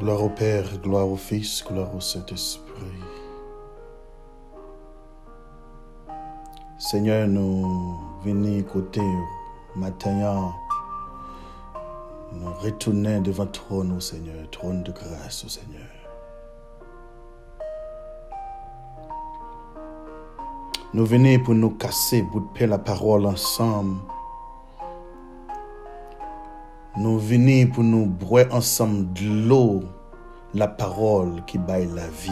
Gloire au Père, gloire au Fils, gloire au Saint-Esprit. Seigneur, nous venons côté matin, nous retournons devant trône, au Seigneur, trône de grâce, au Seigneur. Nous venons pour nous casser, bout de paix, la parole ensemble. Nous venons pour nous boire ensemble de l'eau, la parole qui baille la vie.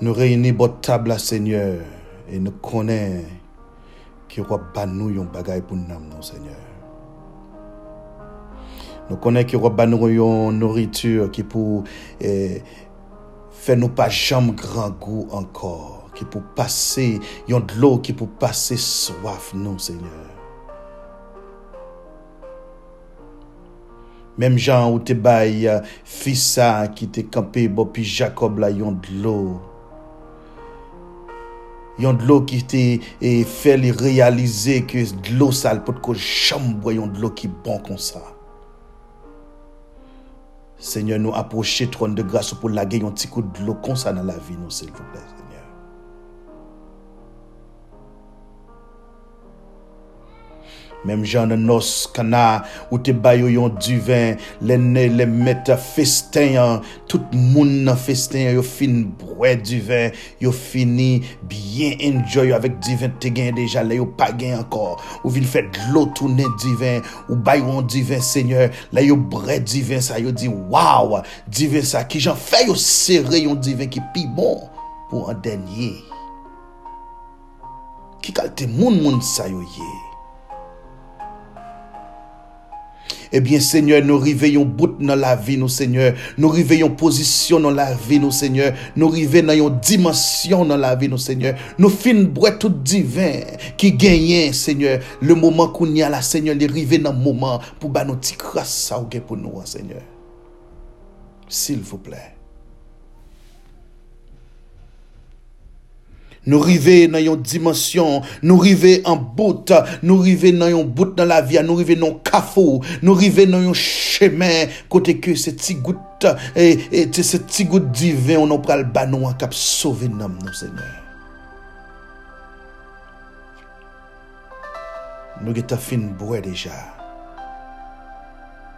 Nous réunissons votre table, Seigneur, et nous connaissons qu'il y a nous yon bagay pour nous, Seigneur. Nous connaissons qu'il y a nous nourriture qui pour eh, faire nous pas jamais grand goût encore, qui pour passer, yon de l'eau qui pour passer soif, nous, Seigneur. Même Jean ou te bail fils ça qui te campé bon puis Jacob là yon de l'eau. Yon de l'eau qui te et fait lui réaliser que de l'eau sale peut que chambre yon de l'eau qui bon comme ça. Seigneur, nous approcher trône de grâce pour laguer un petit coup de l'eau comme ça dans la vie, nous, s'il vous plaît. Mem jan nan nos kana ou te bayo yon duven, le ne le met festen yon, tout moun nan festen yon, yo fin bwe duven, yo fini bien enjoy yon avèk duven te gen deja, le yo pa gen ankor. Ou vin fè glotounen duven, ou bayo yon duven seigneur, le yo bre duven sa, yo di waw, duven sa ki jan fè yo sere yon duven ki pi bon pou an denye. Ki kalte moun moun sa yo ye. Eh bien, Seigneur, nous réveillons bout dans la vie, nous, Seigneur. Nous réveillons position dans la vie, nous, Seigneur. Nous réveillons dimension dans la vie, nous, Seigneur. Nous fin boire tout divin qui gagne, Seigneur. Le moment qu'on y a là, Seigneur, les river dans le moment pour ça pour nous, Seigneur. S'il vous plaît. Nou rive nan yon dimensyon, nou rive an bout, nou rive nan yon bout nan la via, nou rive nan kafou, nou rive nan yon chemen kote ke se ti gout, e, e, se ti gout divin ou nou pral banou an kap sove nam nou Seigneur. Nou geta fin bouè deja.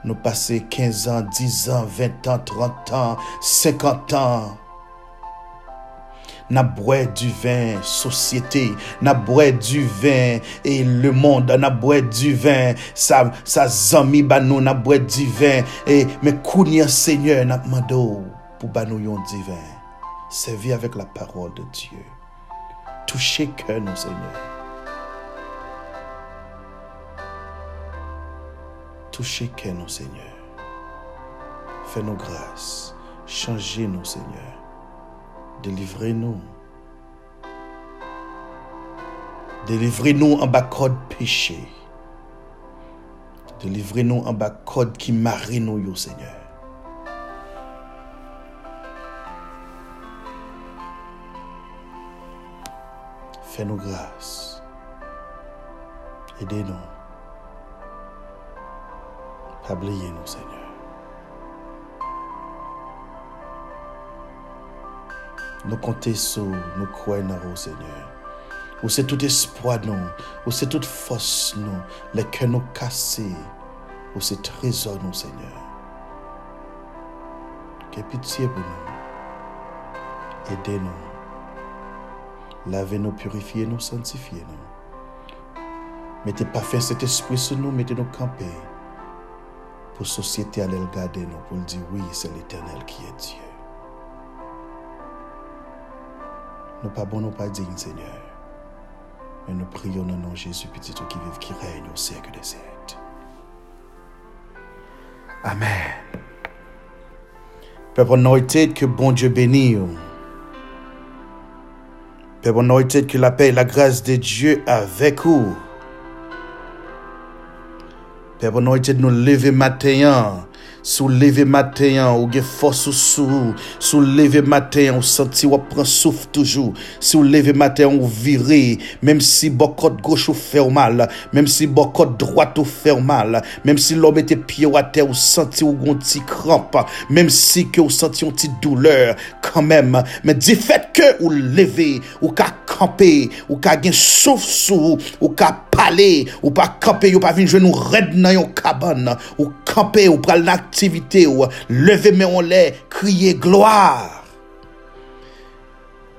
Nou pase 15 an, 10 an, 20 an, 30 an, 50 an. N'a du vin société, n'a du vin et le monde, n'a du vin, sa, sa zami banou, du vin et mais kounia Seigneur n'a mando pour banou yon divin. Servir avec la parole de Dieu. Toucher cœur nous Seigneur. Toucher cœur nous Seigneur. Fais-nous grâce. Changez-nous Seigneur. Délivrez-nous. Délivrez-nous en bas code péché. Délivrez-nous en bas code qui marie nous, Seigneur. Fais-nous grâce. Aidez-nous. Pas nous Seigneur. Nous comptons sur nous croyons en Seigneur. Où c'est tout espoir nous, où c'est toute force nous, les cœurs nous cassés, où c'est trésor nous, Seigneur. Que pitié pour nous. Aidez-nous. Lavez-nous, purifiez-nous, sanctifiez-nous. Mettez pas fait cet esprit sur nous, mettez-nous camper. Pour société aller regarder nous, pour dire oui, c'est l'éternel qui est Dieu. Nous pas bon, nous pas dignes, Seigneur. Mais nous prions au nom de Jésus, petit qui vive, qui règne au siècle des siècles. Amen. Peuple anointed, que bon Dieu bénisse. Peuple anointed, que la paix et la grâce de Dieu avec vous. Peuple anointed, nous lever matin Sou leve maten ou gen fos ou sou. Sou leve maten ou senti wap pran souf toujou. Sou leve maten ou vire. Mem si bokot goch ou fer mal. Mem si bokot droat ou fer mal. Mem si lom ete pie ate ou senti ou gon ti kramp Mem si ke ou senti ou ti douleur Kanmem Men di fet ke ou leve Ou ka kampe Ou ka gen souf sou Ou ka pale Ou pa kampe Ou pa vin jwen ou red nan yon kaban Ou kampe ou pral nak nakti ou lever mais on les crier gloire.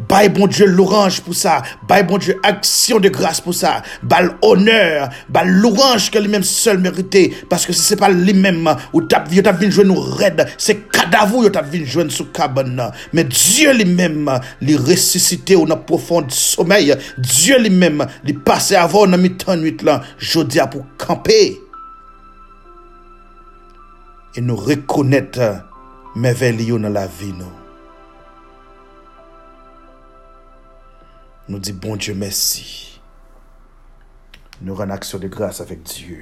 Bye bon Dieu l'orange pour ça. Bye bon Dieu action de grâce pour ça. Bal honneur. Bal l'orange que lui-même seul mérité. Parce que si c'est pas lui-même ou tap vu jouer nous raide. C'est cadavre tap vu jouer sous cabane. Mais Dieu lui-même les ressuscité ou dans profond sommeil. Dieu lui-même les passé avant dans mi-temps nuit là. Jodi pour camper e nou rekonet meveli yo nan la vi nou. Nou di bon Diyo mersi. Nou ren aksyon de grase avèk Diyo.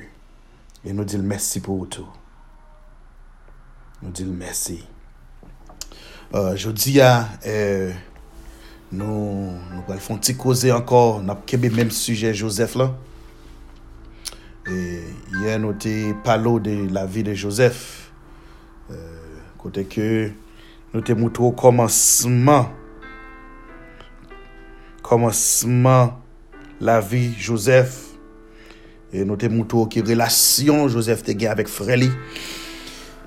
E nou di l mersi pou ou tou. Nou di l mersi. Euh, Jodi ya, euh, nou, nou pal fon ti koze ankor, nap kebe menm suje Josef la. E yè nou te palo de la vi de Joseph. Euh, Kote ke nou te moutou komanseman. Komanseman la vi Joseph. E nou te moutou ki relasyon Joseph te gen avèk freli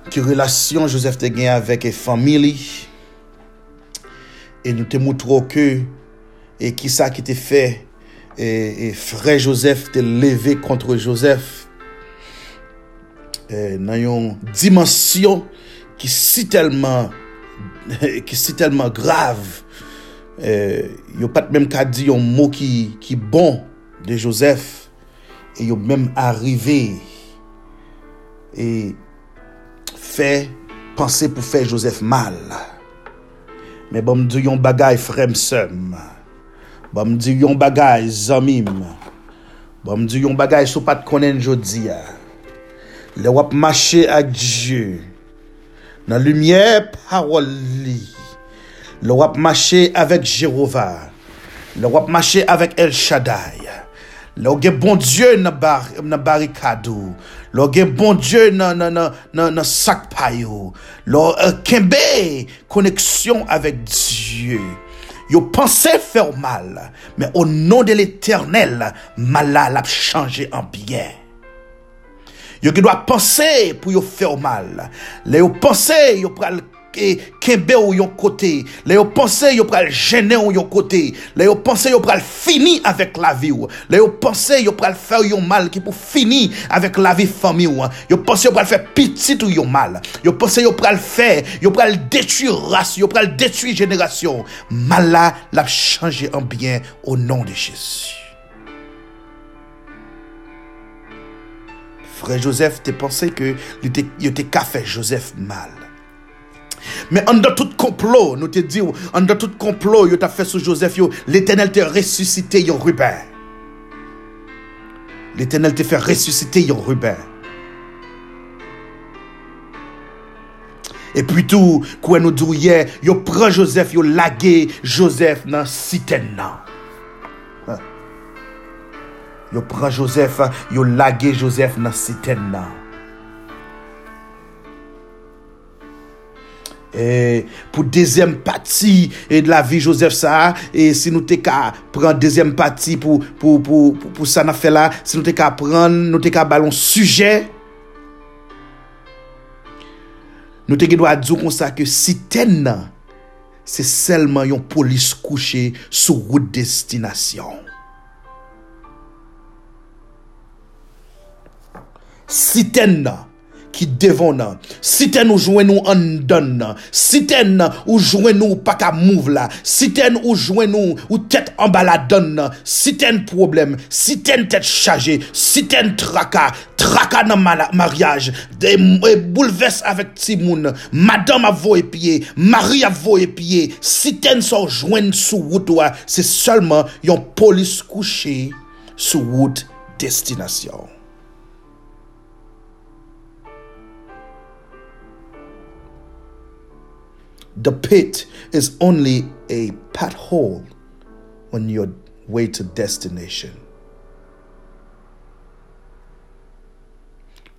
Ki relasyon Joseph te gen avèk e famili E nou te moutou ke E ki sa ki te fè e, e frey Joseph te leve kontre Joseph. E, nan yon dimensyon ki si telman ki si telman grav e, yo pat menm ka di yon mou ki, ki bon de Joseph. E yo menm arrive. E fè panse pou fè Joseph mal. Men bon mdi yon bagay frem sem. Ba m di yon bagay zanmim. Ba m di yon bagay sou pat konen jodi ya. Le wap mache ak Diyo. Nan lumye parol li. Le wap mache avek Jerova. Le wap mache avek El Shaddai. Le ou gen bon Diyo nan, bar, nan barikado. Le ou gen bon Diyo nan, nan, nan sakpayo. Le ou uh, kenbe koneksyon avek Diyo. Yo pensé faire mal, mais au nom de l'éternel, mal l'a changé en bien. Yo qui doit penser pour yo faire mal. Les yo yo pral kembe ou yon côté, les yo pense yo pral gêner ou yon côté, les yo pense yo pral fini avec la vie ou, les yo pense yo pral faire yon mal qui pour finir avec la vie famille ou, yo pense yo pral faire petit ou yon mal, yo pense yo pral faire, yo pral détruire race, yo pral détruire génération, mal là l'a changé en bien au nom de Jésus. Frère Joseph, t'es pensé que il était faire Joseph mal. Men an dan tout complot, nou te di ou, an dan tout complot yo ta fe sou Joseph yo, l'Eternel te resusite yon Ruben. L'Eternel te fe resusite yon Ruben. E pi tou, kwen nou drouye, yo pran Joseph, yo lage Joseph nan siten nan. Yo pran Joseph, yo lage Joseph nan siten nan. Eh, pou dezem pati eh, de la vi Joseph Saha. Eh, si nou te ka pran dezem pati pou, pou, pou, pou sa na fe la si nou te ka pran, nou te ka balon suje nou te ge do a dzo kon sa ke siten nan se selman yon polis kouche sou wout destinasyon siten nan qui devant nous. Si t'es nous jouer nous en donne, si t'es ou jouer nous pas qu'à move là, si t'es ou nous ou tête en si t'es problème, si t'es tête chargée, si t'es un tracas, tracas dans mariage, des bouleverse avec Timoun, madame a voé pied, Marie a voé pied, si t'es sont joindre sous c'est seulement yon police couché sous route destination. The pit is only a pothole on your way to destination.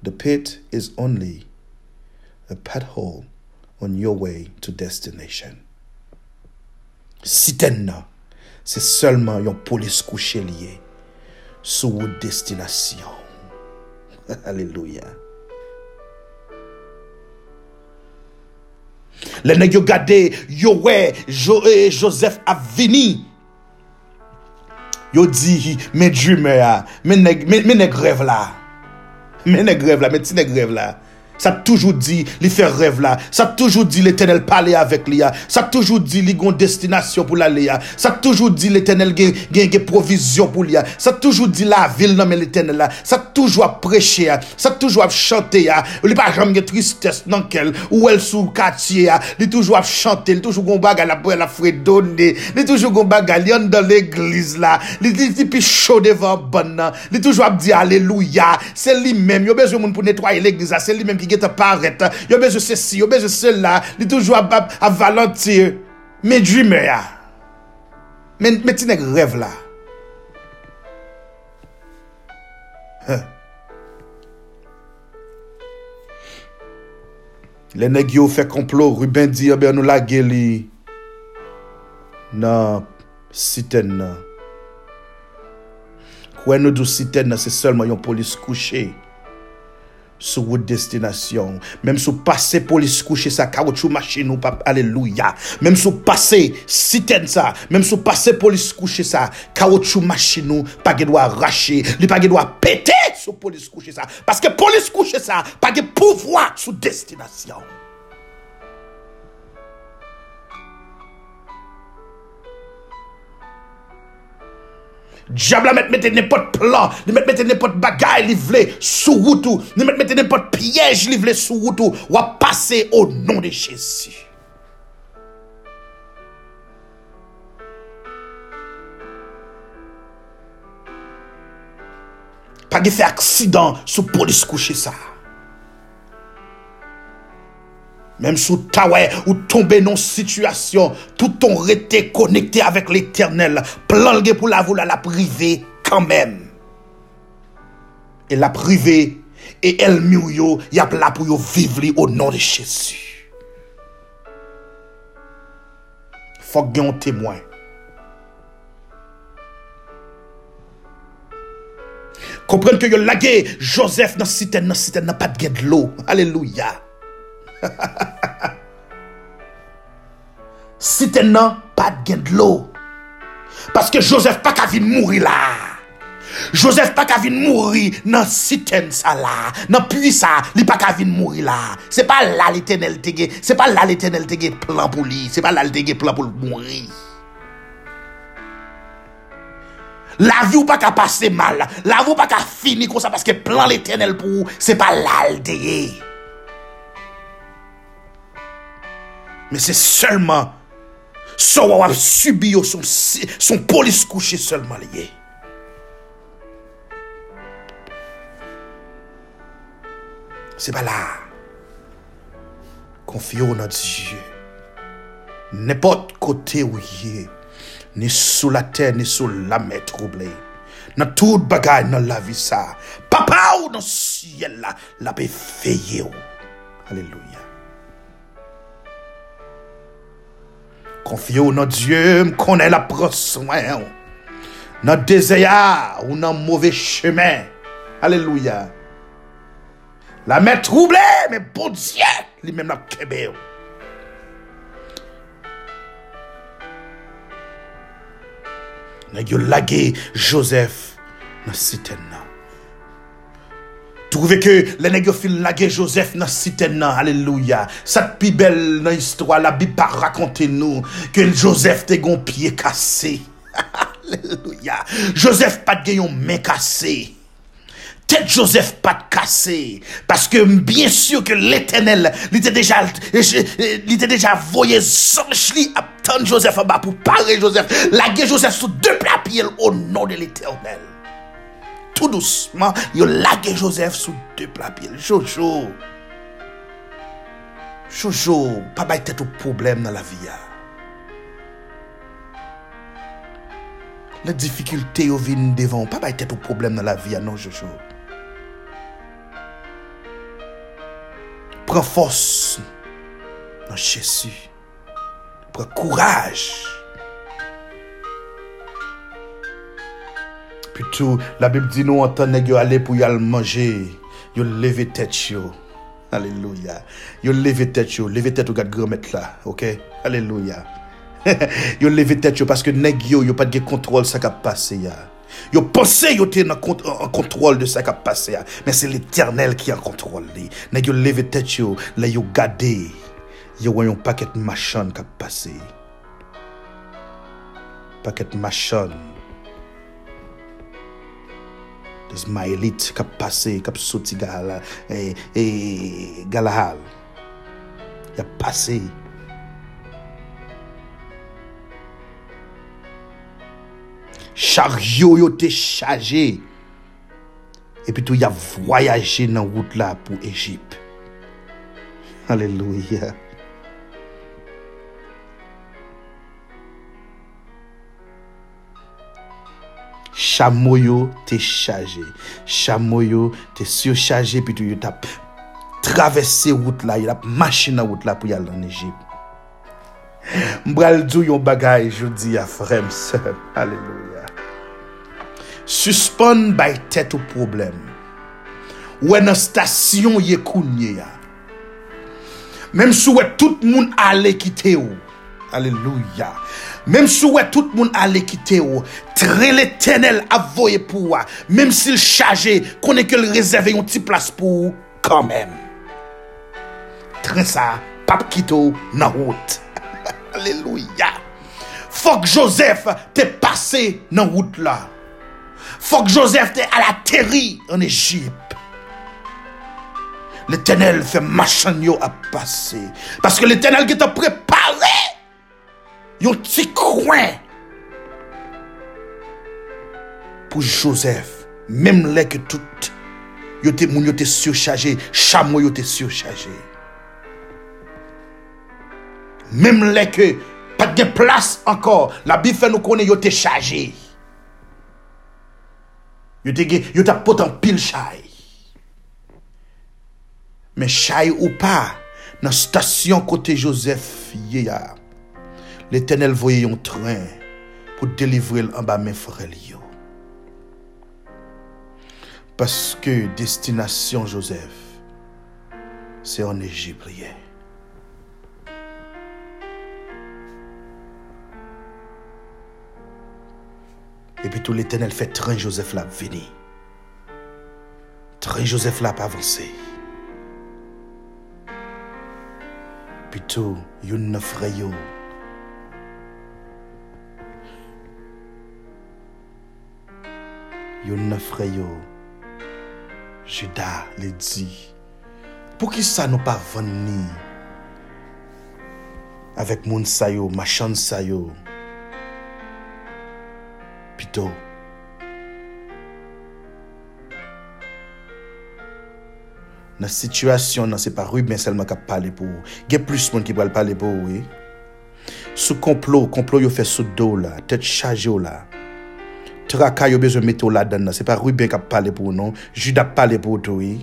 The pit is only a pothole on your way to destination. Siten nan, se seulement yon polis kouche liye sou ou destinasyon. Alléluia. Le nèg yo gade, yo we, jo, eh, Joseph a vini. Yo di, men dreamer ya, men nèg rev la. Men nèg rev la, men ti nèg rev la. Ça toujours dit, il fait rêve là. Ça toujours dit, l'éternel parler avec lui. Ça toujours dit, il a une destination pour l'aller. Ça toujours dit, l'éternel a une provision pour lui. Ça toujours dit, la ville nomme l'éternel là. Ça toujours prêcher. Ça toujours chanter. Il pas jamais de tristesse dans quel. Ou elle sous quartier. Il toujours chanter. Il toujours un bagarre la pour la fredonner. Il toujours un bagarre dans l'église là. Il dit, puis chaud devant bon. Il toujours dit, Alléluia. C'est lui-même. Il a besoin pour nettoyer l'église. C'est lui-même qui qui te paraît. Yo besoin ceci, yo besoin cela. Il toujours à, à valentir. Mais dreamer, ya. mais, mais tu rêve là. Huh. Le neg yo fe complot, Ruben di yo eh be nou la li nan siten nan. Kwen nou dou siten nan se selman yon polis kouche. Sous destination. Même sous passé police coucher ça, caoutchouc machine ou pas, alléluia. Même sous passé citerne ça, même sous passé police coucher ça, caoutchouc machine ou pas doit arracher, li pas doit péter sous police coucher ça. Parce que police coucher ça, pas de pouvoir sous destination. Diable met mette n'importe plan, mette n'importe bagaille li vle sous route, mette n'importe piège li vle sous route, ou à passer au nom de Jésus. Pas de fait accident sous police coucher ça. Même sous taoué ou tomber dans situation, tout ton resté connecté avec l'éternel, plan pour la vouloir la priver quand même. Et la priver, et elle mieux y a là pour vivre au nom de Jésus. Faut que un témoin. Comprenez que yo lagué Joseph dans citerne, dans citerne n'a pas de l'eau. Alléluia. Siten nan, pat gen dlo. Paske Joseph pa ka vin mouri la. Joseph pa ka vin mouri nan siten sa la. Nan pui sa, li pa ka vin mouri la. Se pa la li tenel tege, se pa la li tenel tege plan pou li. Se pa la li tege plan pou li mouri. La vi ou pa ka pase mal. La vi ou pa ka fini kon sa paske plan li tenel pou. Se pa la li tege. Men se selman Son waw ap subi yo Son, son polis kouche selman liye Se ba la Konfyo nan diye Nepot kote ou ye Ni sou la ter, ni sou la me trouble Nan tout bagay nan la vi sa Papa ou nan siel la La pe feye ou Aleluya Konfye ou nan Diyo, m konen la proswen ou. Nan dezeya ou nan mouve chemen. Aleluya. La mè trouble, mè bon Diyo, li mèm la kebe ou. Nè gyo lage Joseph nan siten nan. Citerne. Trouvez que les nègres fil laguer Joseph dans cité alléluia. Cette plus belle dans l'histoire, la Bible pas raconter nous que Joseph te gon pied cassé. alléluia. Joseph pas de main cassée. Tête Joseph pas de cassé. Parce que bien sûr que l'éternel, il était déjà, il était déjà voyé li attendre Joseph en bas pour parler Joseph. Laguer Joseph sous deux plats au nom de l'éternel tout doucement, a lagué Joseph sous deux pieds. Jojo. Jojo, pa bay tèt ou problem nan la vi ya. Le difikilte yo vin devan, pa bay tèt ou problem nan la vi ya, non Jojo. Pren fos nan Jezu. Pren kouraj. Tou, la bib di nou an tan neg yo ale pou yal manje, yo leve tèt yo. Aleluya. Yo leve tèt yo, leve tèt ou gade gromet la, ok? Aleluya. Yo leve tèt yo, paske neg yo, yo pat ge kontrol sa kap pase ya. Yo pense yo te nan kontrol de sa kap pase ya, men se l'Eternel ki an kontrol li. Neg yo leve tèt yo, la yo gade, yo wanyon paket machan kap pase. Paket machan. Ismailit kap pase, kap soti gala, e, e galahal. Ya pase. Charyo yo te chaje. E pi tou ya voyaje nan wout la pou Ejip. Aleluya. Chameau yo te chaje. Chameau yo te surchaje pi tou yo tap travesse wout la, yo tap mache nan wout la pou yal nan Egypt. Mbral djou yon bagay jodi ya frem se. Aleluya. Suspon bay tet ou problem. Ou en an stasyon ye kounye ya. Mem sou we tout moun ale kite ou. Aleluya. Mem sou wè tout moun ale kite ou, tre l'Eternel avoye pou wè, mem sil chaje, konen ke l rezerve yon ti plas pou wè, kanmen. Tre sa, pap kite ou nan wout. Aleluya. Fok Joseph te pase nan wout la. Fok Joseph te ala teri an Egypt. L'Eternel fè machan yo ap pase. Paske l'Eternel ki te prepare yon ti kwen. Pou Joseph mem lè ke tout yote moun yote surchaje chamo yote surchaje. Mem lè ke pat gen plas ankor la bi fè nou konen yote chaje. Yote gen yote potan pil chay. Men chay ou pa nan stasyon kote Joseph ye ya. L'Eternel voye yon tren. Pou delivre l anba men forel yo. Paske destinasyon Joseph. Se an Egypt liye. E pi tou l'Eternel fe tren Joseph la vini. Tren Joseph la pa avanse. Pi tou yon ne freyo. Yon ne freyo. Juda le di. Pou ki sa nou pa veni. Avek moun sayo, machan sayo. Pito. Nan situasyon nan se pa Ruben selman kap pale pou plus moun ki pral pale pou ou. Sou komplo, komplo yo fe sou do la. Tet chaje ou Chaka yo bezon mette ou la dan nan. Se pa Ruben kap pale pou nou. Juda pale pou tou yi.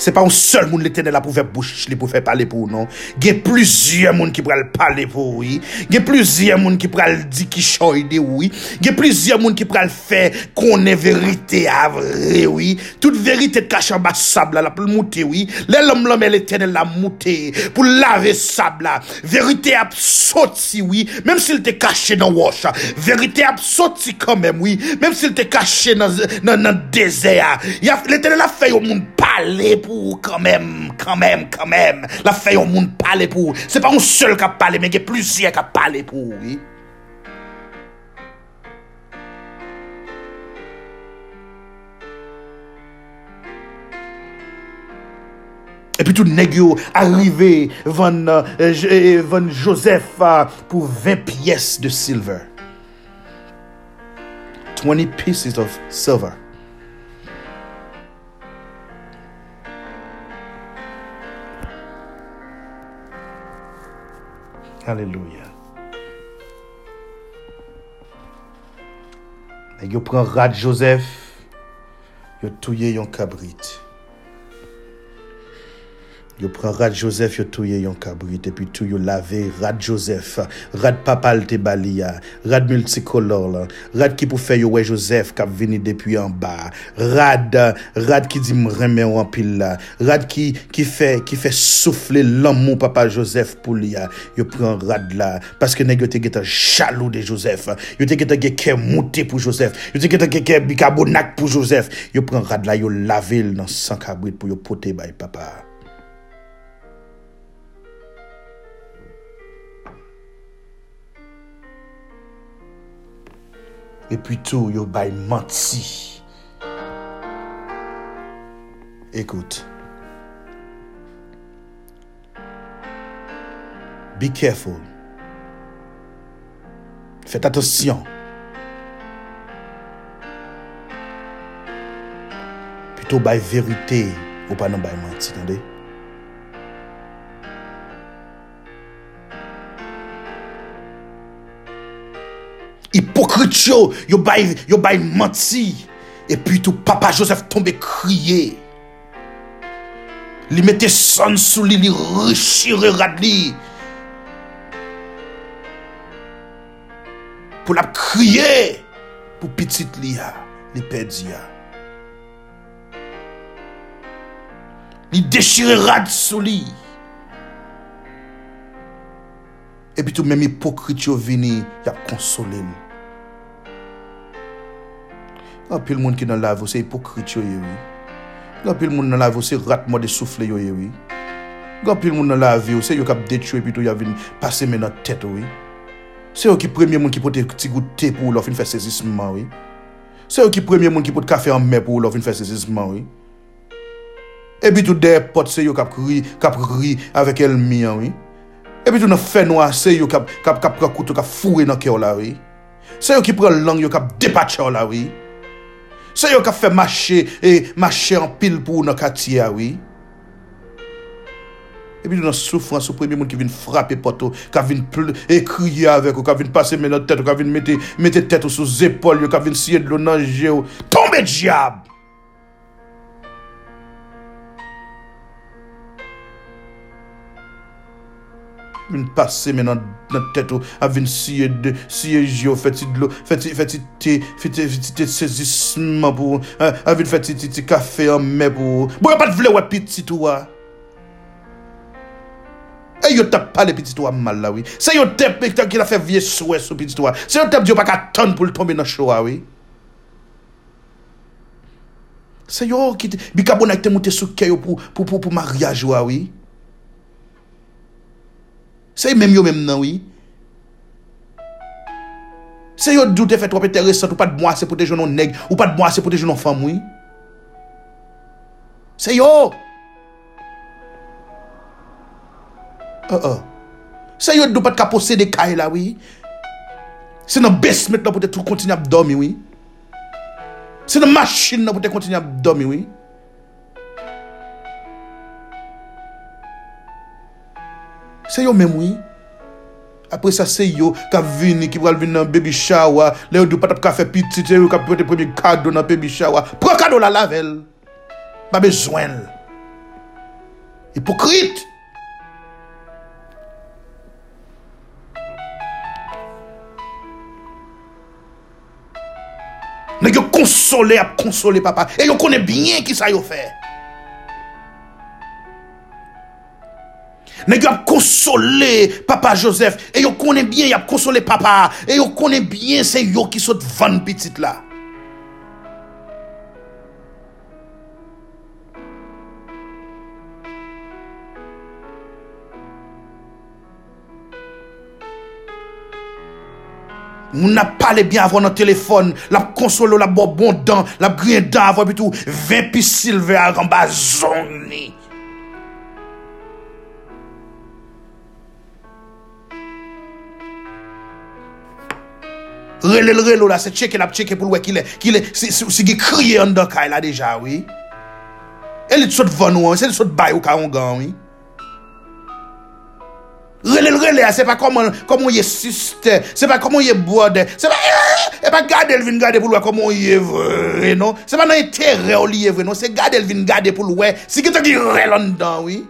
Se pa ou sol moun l'Eternel la pou fe bouch li pou fe pale pou ou non Gen plizye moun ki pral pale pou ou. Gen plizye moun ki pral di ki choy de ou. Gen plizye moun ki pral fe konen verite avre ou. Tout verite kachan ba sab la la pou l'mouti ou. Le lom lom e l'Eternel la mouti Pou lave sab la. Verite ap soti ou. Mem si l te kache nan wosh Verite ap soti kanmem ou. Mem si l te kache nan, nan, nan dezea L'Eternel la fe yo moun pale pale pou kanmem, kanmem, kanmem. La fe yon moun pale pou. Se pa yon sol ka pale, men gen plusye ka pale pou. Oui? pi tout neg yo arrive van, euh, euh, van Joseph pou 20 piyes de silver. 20 pieces of silver. Alléluia. Et yo prend rad Joseph, yo touye yon cabrit. Yo pran rad Joseph yo touye yon kabrit, epi tou yo lave rad Joseph, rad papal te bali ya, rad multicolor la, rad ki pou fe yo we Joseph kap vini depi an ba, rad, rad ki di mreme ou an pil la, rad ki, ki fe, ki fe soufle l'amou papa Joseph pou li ya, yo pran rad la, paske neg yo te geta chalou de Joseph, yo te geta geke mouti pou Joseph, yo te geta geke bikabonak pou Joseph, yo pran rad la, yo lave l nan san kabrit pou yo pote bay papa. Et puis tout, yo bay menti. Écoute. Be careful. Faites attention. Plutôt bay vérité ou pas non bay menti, attendez? hipokrit yo, yo bay, yo bay manti. E pi tou papa Joseph tombe kriye. Li mette san sou li, li rechire rad li. Pou la kriye, pou pitit li ya, li pedi ya. Li dechire rad sou li. E pi tou mèm hipokrit yo vini, ya konsole li. Anpil moun ki nan la vo se hipokrit yo yewi. Anpil moun nan la vo se ratman de soufle yo yewi. Anpil moun nan la vyo se yo kap detyo epi tou ya vin pase men nan tet yo yewi. Se yo ki premye moun ki pote ti goute pou lò fin fè sezisman we. Se yo ki premye moun ki pote kafe an mè pou lò fin fè sezisman we. Ebi tou de pot se yo kap ri, kap ri avèk el mi an we. Ebi tou nan fè noa se yo kap, kap, kap, kap kap fure nan kè ou la we. Se yo ki pre lang yo kap depache ou la we. Se yo ka fe mache, e mache an pil pou nan kati ya oui. E pi nou nan soufran sou premi moun ki vin frape poto, ka vin e kriye avek ou, ka vin pase men nan tet ou, ka vin mette tet ou sou zepol yo, ka vin siye dlo nan je ou. Tombe diab! vin pase men nan, nan tèt ou, vin siye de, siye jyo, feti dlo, feti, feti te, feti, feti te sezisman pou, a vin feti ti ti kafe an me pou, bo yo pat vle wè pitit wè. E yo tap pale pitit wè mal la wè. Se yo tep ek tan ki la fe vie souè sou pitit wè. Se yo tap diyo pa ka ton pou l'tombe nan chou wè wè. Se yo ki te, bi kabon ak te moute sou kè yo pou, pou, pou, pou maryaj wè wè. Se yo menm yo menm nan wè. Se yo doute fè trop interesant ou pa d'mwase pou te jounon neg, ou pa d'mwase pou te jounon fam wè. Se yo. Uh uh. Se yo doute pat ka pose de kaye la wè. Se nan besmet nan pou te tou kontine ap domi wè. Se nan machin nan pou te kontine ap domi wè. Se yo menm wè. Apre sa se yo ka vini ki pral vini nan baby shower. Le yo do pat ap ka fe pitit. Se yo ka pote premi kado nan baby shower. Pro kado la lavel. Ba bezwen. Hipokrit. Ne yo konsole ap konsole papa. E yo kone bien ki sa yo fe. Nèg ap consoler papa Joseph et yo connaît bien y a consoler papa et yo connaît bien c'est yo qui saute van petite là. Moun ap pale byan avon nan telefon, lap konsolo, lap bo bon dan, lap griye dan avon, bitou, ven pi silve a ramba zon ni. rele l relo la, se cheke la, cheke pou lwe ki le, ki le, si, si, si ki kriye an dan kay la deja, oui. E li tsot van ou an, se li tsot bay ou ka an gan, oui. Relel rele a, se pa koman, koman ye siste, se pa koman ye bode, se pa, e pa gade el vin gade pou lwe koman ye vre, non. Se pa nan ye terre ou li ye vre, non. Se gade el vin gade pou lwe, si ki te ki rel an dan, oui.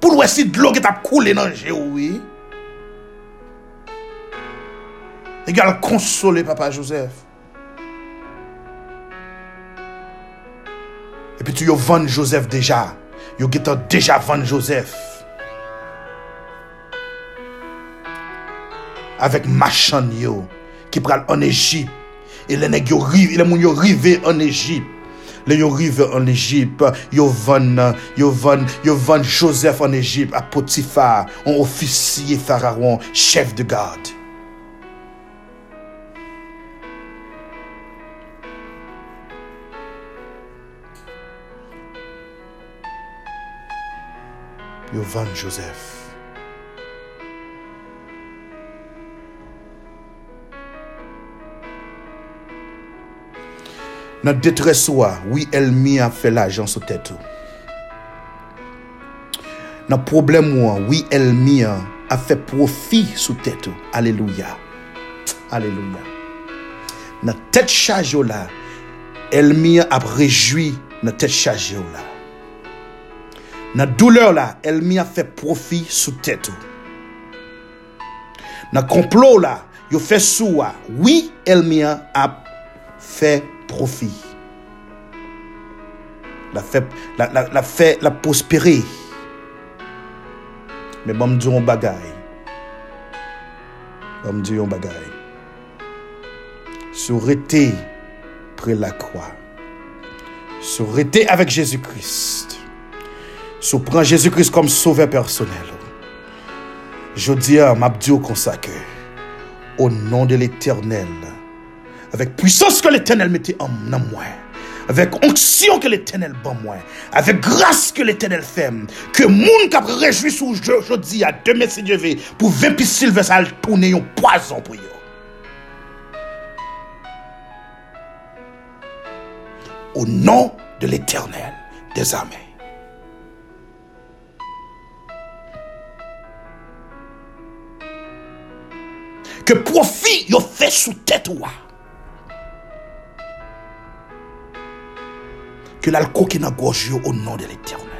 Pou lwe si dlo ki tap koule nan je, oui. E gal konsole papa Joseph. E pi tu yo van Joseph deja. Yo getan deja van Joseph. Avèk machan yo. Ki pral an Egypt. E le neg yo rive. Le moun yo rive an Egypt. Le yo rive an Egypt. Yo van. Yo van. Yo van Joseph an Egypt. A Potifa. An ofisye fararon. Chef de gade. Yovan Joseph. Nan detreswa, oui elmi a fe la jan sou tetou. Nan problem wan, oui elmi a fe profi sou tetou. Aleluya. Aleluya. Nan tet chaj yo la, elmi ap rejwi nan tet chaj yo la. Nan douleur la, el mi a fe profi sou tetou. Nan complot la, yo fe souwa, oui, el mi a fe profi. La fe, la fe, la prospere. Me bom di yon bagay. Sou rete pre la kwa. Sou avek Jezu Christ. sou pran Jésus-Christ kom souve personel. Jodi an, mabdi ou konsake, ou nan de l'Eternel, avek pwisans ke l'Eternel mette nan mwen, avek onksyon ke l'Eternel ban mwen, avek gras ke l'Eternel fem, ke moun kap rejwi sou jodi a deme se djeve, pou vepi silves al toune yon poazan pou yo. Ou nan de l'Eternel, dezame. Ke profi yo fe sou tèt wwa. Ke lal koki nan goj yo ou nan de l'Eternel.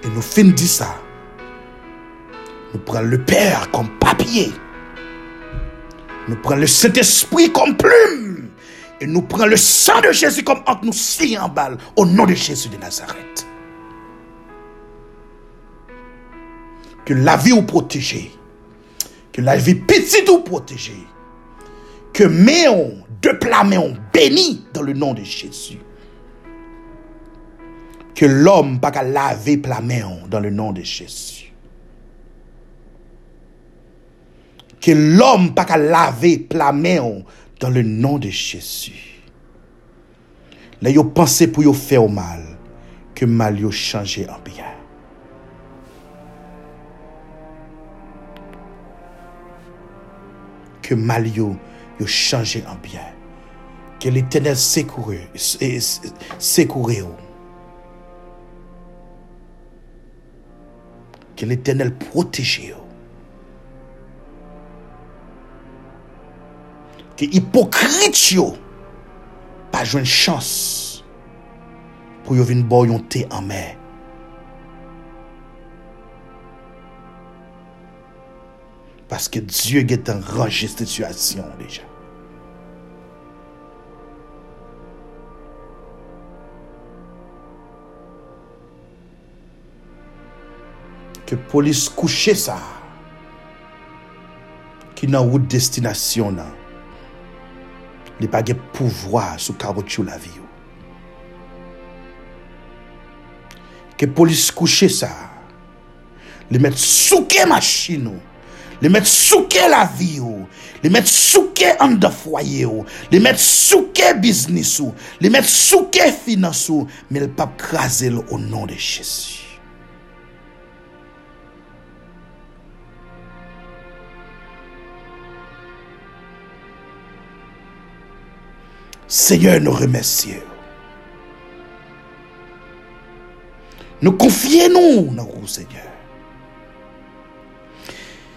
E nou fin di sa, nou pran le pèr kom papye, nou pran le set espri kom plume, Et nous prenons le sang de Jésus comme entre nous si en balle au nom de Jésus de Nazareth. Que la vie ou protégée. Que la vie petite ou protégée. Que méon, de plat méon, béni dans le nom de Jésus. Que l'homme pas qu'à laver plat méon dans le nom de Jésus. Que l'homme pas qu'à laver plat méon dans le nom de Jésus. Là, yo pensé pour yo faire mal, que mal yo changé en bien. Que mal yo, yo changé en bien. Que l'éternel secoue, secoue. Que l'éternel protège. Ki hipokrit yo pa jwen chans pou yo vin bo yon te amè. Paske Diyo get an ranj situasyon deja. Ke polis kouche sa ki nan wout destinasyon nan. li pa gen pouvwa sou kabot chou la vi yo. Ke polis kouche sa, li met souke machin yo, li met souke la vi yo, li met souke an da fwaye yo, li met souke biznis yo, li met souke finans yo, men l pap kraze yo o nan de chesi. Seigneur, nous remercions. Nous confions-nous dans vous, Seigneur.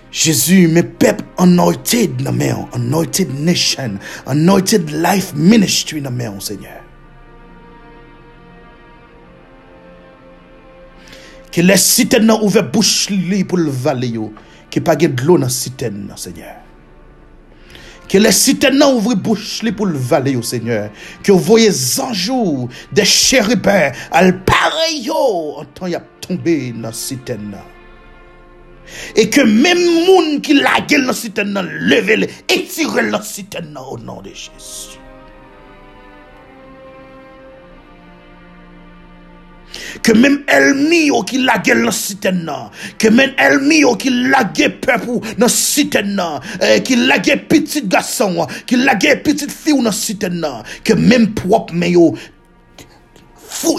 Jésus, mes peuples anointed dans anointed nation, anointed life ministry dans main, Seigneur. Que les citernes ouvrent bouche pour le vallée, que pas de l'eau dans citerne, Seigneur. Que les citernes ouvrent bouche pour le vallée, Seigneur. Que vous voyez anges, des chérubins, al pareil, en temps y a tombé dans citerne. Et que même moun qui la gueule dans citerne, levez-le, étirez dans citerne au nom de Jésus. Que même elmi yo qui lage dans citerne que même elmi qui lage peuple dans citerne eh, qui lage petit garçon qui lage petite fille dans citerne que même propre mais yo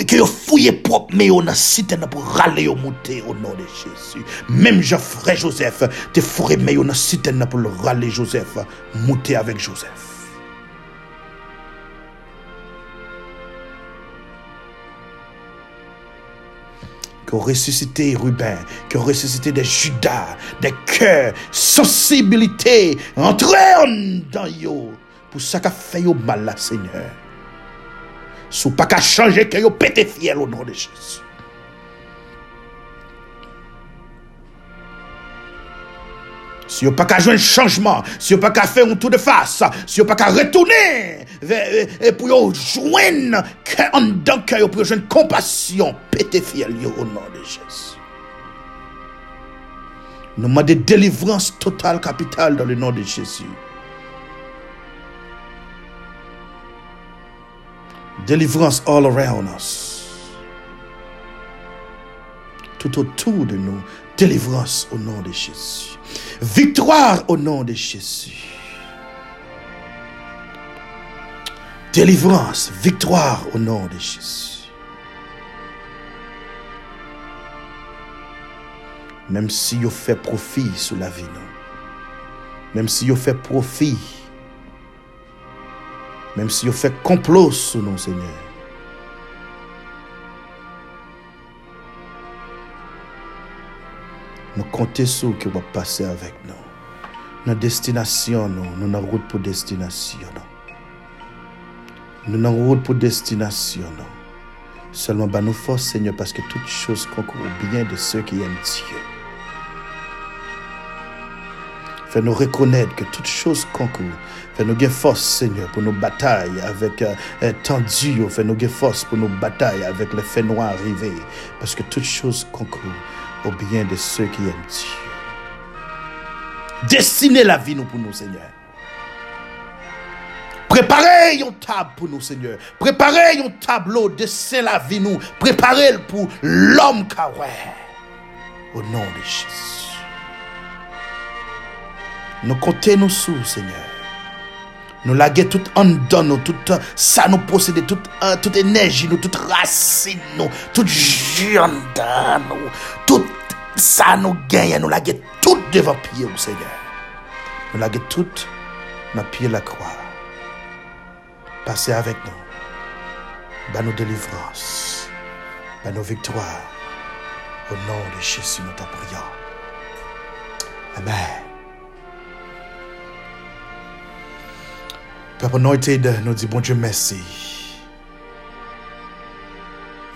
que yo fouille propre mais yo dans citerne pour râler yo monter au nom de Jésus. Même frère Joseph te fouille mais yo dans citerne pour le râler Joseph monter avec Joseph qui ont ressuscité Ruben, qui ont ressuscité des Judas, des cœurs, sensibilité, entrez dans yo, pour ça qu'a fait yo mal là, Seigneur. Sous pas qu'à changer que yo pété fiel au nom de Jésus. Si vous pas qu'à jouer un changement, si vous pas qu'à faire un tour de face, si vous pas qu'à retourner et pour vous joindre en dedans que pour joindre compassion, pété fiel au nom de Jésus. Nous demandons de délivrance totale capitale dans le nom de Jésus. Délivrance all around us. Tout autour de nous. Délivrance au nom de Jésus. Victoire au nom de Jésus. Délivrance, victoire au nom de Jésus. Même si vous fait profit sur la vie, non. Même si vous fait profit. Même si vous fait complot sur nous, Seigneur. Nous comptons sur que va passer avec nous. Notre destination, nous, nous avons route pour destination. Nous. Nous avons route pour destination. Non. Seulement, bah, nous force, Seigneur, parce que toutes choses concourent au bien de ceux qui aiment Dieu. Fais-nous reconnaître que toutes choses concourent. Fais-nous gagner force, Seigneur, pour nos batailles avec euh, euh tendu. Fais-nous gagner force pour nos batailles avec les faits noirs arrivés. Parce que toutes choses concourent au bien de ceux qui aiment Dieu. Destinez la vie pour nous, Seigneur. Préparez une table pour nous, Seigneur. Préparez un tableau, dessinez la vie nous. Préparez pour l'homme kawe. Au nom de Jésus. Nous comptons nous sous, Seigneur. Nous laguer tout en dedans, nous, tout ça nous posséder, toute, euh, toute énergie, nous, toute racine, nous, toute jeune nous, tout ça nous gagne, nous laguer tout devant pied, Seigneur. Nous laguer tout dans pied la croix. Passez avec nous. Bah nos délivrances. Bah nos victoires. Au nom de Jésus, nous t'en prions. Amen. Anointed, nous dit bon Dieu merci.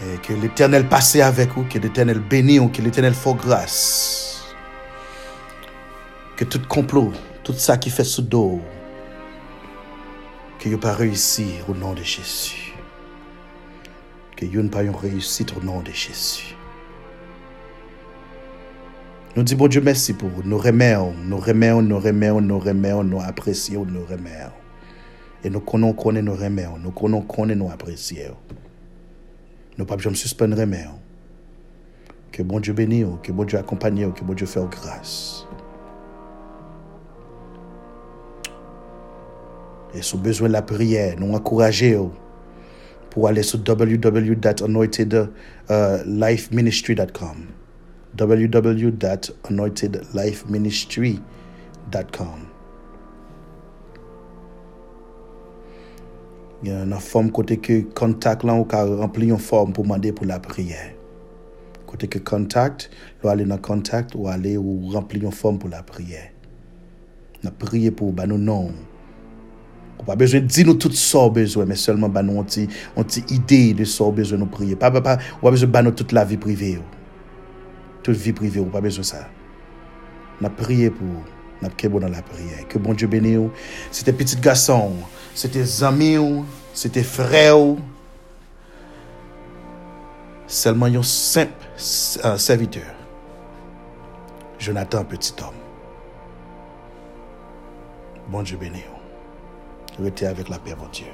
Et que l'éternel passe avec vous, que l'éternel bénisse que l'éternel fasse grâce. Que tout complot, tout ça qui fait sous dos, que vous pas réussir au nom de Jésus. Que vous ne pas réussir au nom de Jésus. Nous disons bon Dieu merci pour. Nous remercions, nous remercions, nous remercions, nous remercions, nous apprécions, nous remercions. Et nous connaissons, nous remercions, nous connaissons, nous apprécions. Nous ne pouvons pas suspendre remercions. Que bon Dieu bénisse, que bon Dieu accompagne, que bon Dieu fasse grâce. Et avez besoin de la prière, nous encourageons pour aller sur www.anointedlifeministry.com. www.anointedlifeministry.com. Yon nan form kote ke kontak lan ou ka rempli yon form pou mande pou la priye. Kote ke kontak, lou ale nan kontak ou ale ou rempli yon form pou la priye. Nan priye pou ba nou nou. Ou pa bezwen di nou tout sa ou bezwen, men selman ba nou an ti, ti ide de sa ou bezwen nou priye. Pa, pa, pa, ou pa bezwen ba nou tout la vi prive ou. Tout vi prive ou, pa bezwen sa. Nan priye pou ou. N'a bon dans la prière. Que bon Dieu bénisse. C'était petit garçon, c'était amis, c'était frère. Seulement un simple euh, serviteur. Jonathan, petit homme. Bon Dieu bénisse. Restez avec la paix, mon Dieu.